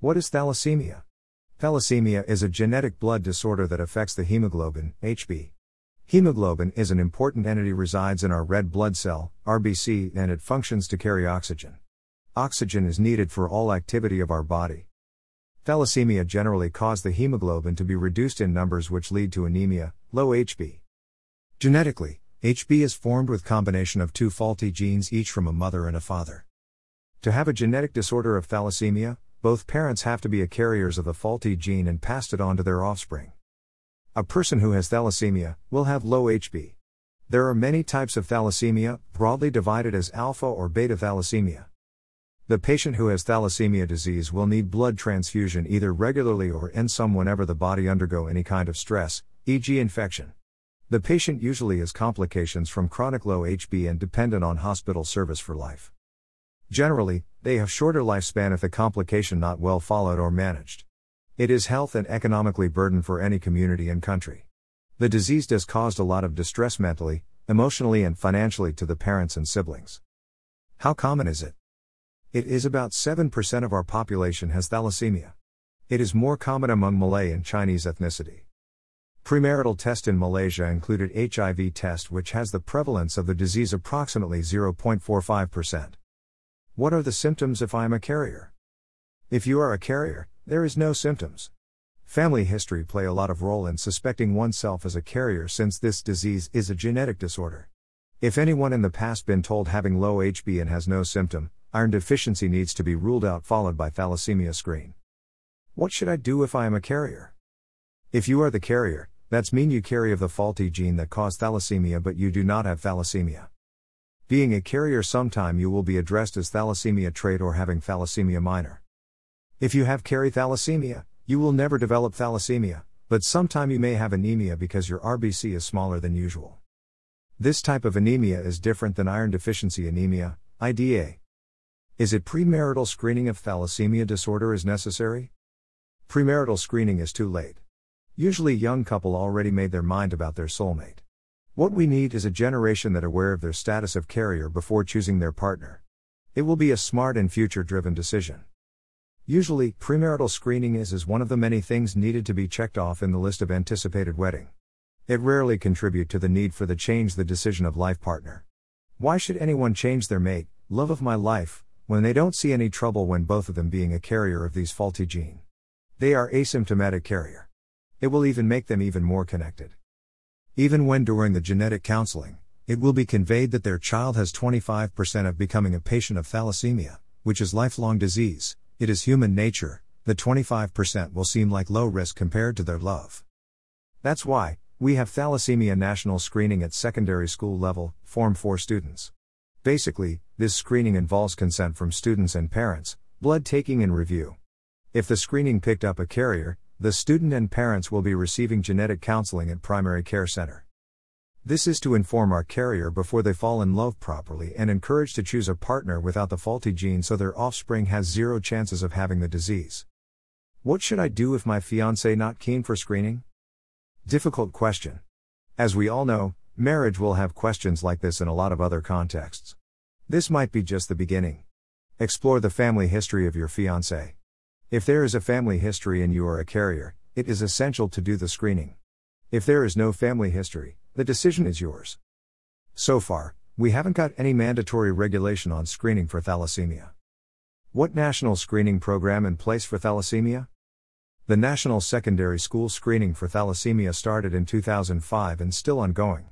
What is thalassemia? Thalassemia is a genetic blood disorder that affects the hemoglobin, HB. Hemoglobin is an important entity resides in our red blood cell, RBC, and it functions to carry oxygen. Oxygen is needed for all activity of our body. Thalassemia generally cause the hemoglobin to be reduced in numbers which lead to anemia, low HB. Genetically, HB is formed with combination of two faulty genes each from a mother and a father. To have a genetic disorder of thalassemia, both parents have to be a carriers of the faulty gene and passed it on to their offspring. A person who has thalassemia will have low HB. There are many types of thalassemia, broadly divided as alpha or beta thalassemia. The patient who has thalassemia disease will need blood transfusion either regularly or in some whenever the body undergo any kind of stress, e.g. infection. The patient usually has complications from chronic low HB and dependent on hospital service for life. Generally, they have shorter lifespan if the complication not well followed or managed. It is health and economically burden for any community and country. The disease does caused a lot of distress mentally, emotionally and financially to the parents and siblings. How common is it? It is about 7% of our population has thalassemia. It is more common among Malay and Chinese ethnicity. Premarital test in Malaysia included HIV test which has the prevalence of the disease approximately 0.45%. What are the symptoms if I am a carrier? If you are a carrier, there is no symptoms. Family history play a lot of role in suspecting oneself as a carrier since this disease is a genetic disorder. If anyone in the past been told having low HB and has no symptom, iron deficiency needs to be ruled out followed by thalassemia screen. What should I do if I am a carrier? If you are the carrier, that's mean you carry of the faulty gene that caused thalassemia but you do not have thalassemia. Being a carrier sometime you will be addressed as thalassemia trait or having thalassemia minor. If you have carry thalassemia, you will never develop thalassemia, but sometime you may have anemia because your RBC is smaller than usual. This type of anemia is different than iron deficiency anemia, IDA. Is it premarital screening of thalassemia disorder is necessary? Premarital screening is too late. Usually young couple already made their mind about their soulmate. What we need is a generation that aware of their status of carrier before choosing their partner. It will be a smart and future driven decision. Usually, premarital screening is as one of the many things needed to be checked off in the list of anticipated wedding. It rarely contribute to the need for the change the decision of life partner. Why should anyone change their mate, love of my life, when they don't see any trouble when both of them being a carrier of these faulty gene? They are asymptomatic carrier. It will even make them even more connected. Even when during the genetic counseling, it will be conveyed that their child has 25% of becoming a patient of thalassemia, which is lifelong disease, it is human nature, the 25% will seem like low risk compared to their love. That's why, we have thalassemia national screening at secondary school level, Form 4 students. Basically, this screening involves consent from students and parents, blood taking and review. If the screening picked up a carrier, the student and parents will be receiving genetic counseling at primary care center. This is to inform our carrier before they fall in love properly and encourage to choose a partner without the faulty gene so their offspring has zero chances of having the disease. What should I do if my fiance not keen for screening? Difficult question. As we all know, marriage will have questions like this in a lot of other contexts. This might be just the beginning. Explore the family history of your fiance. If there is a family history and you are a carrier, it is essential to do the screening. If there is no family history, the decision is yours. So far, we haven't got any mandatory regulation on screening for thalassemia. What national screening program in place for thalassemia? The National Secondary School Screening for Thalassemia started in 2005 and still ongoing.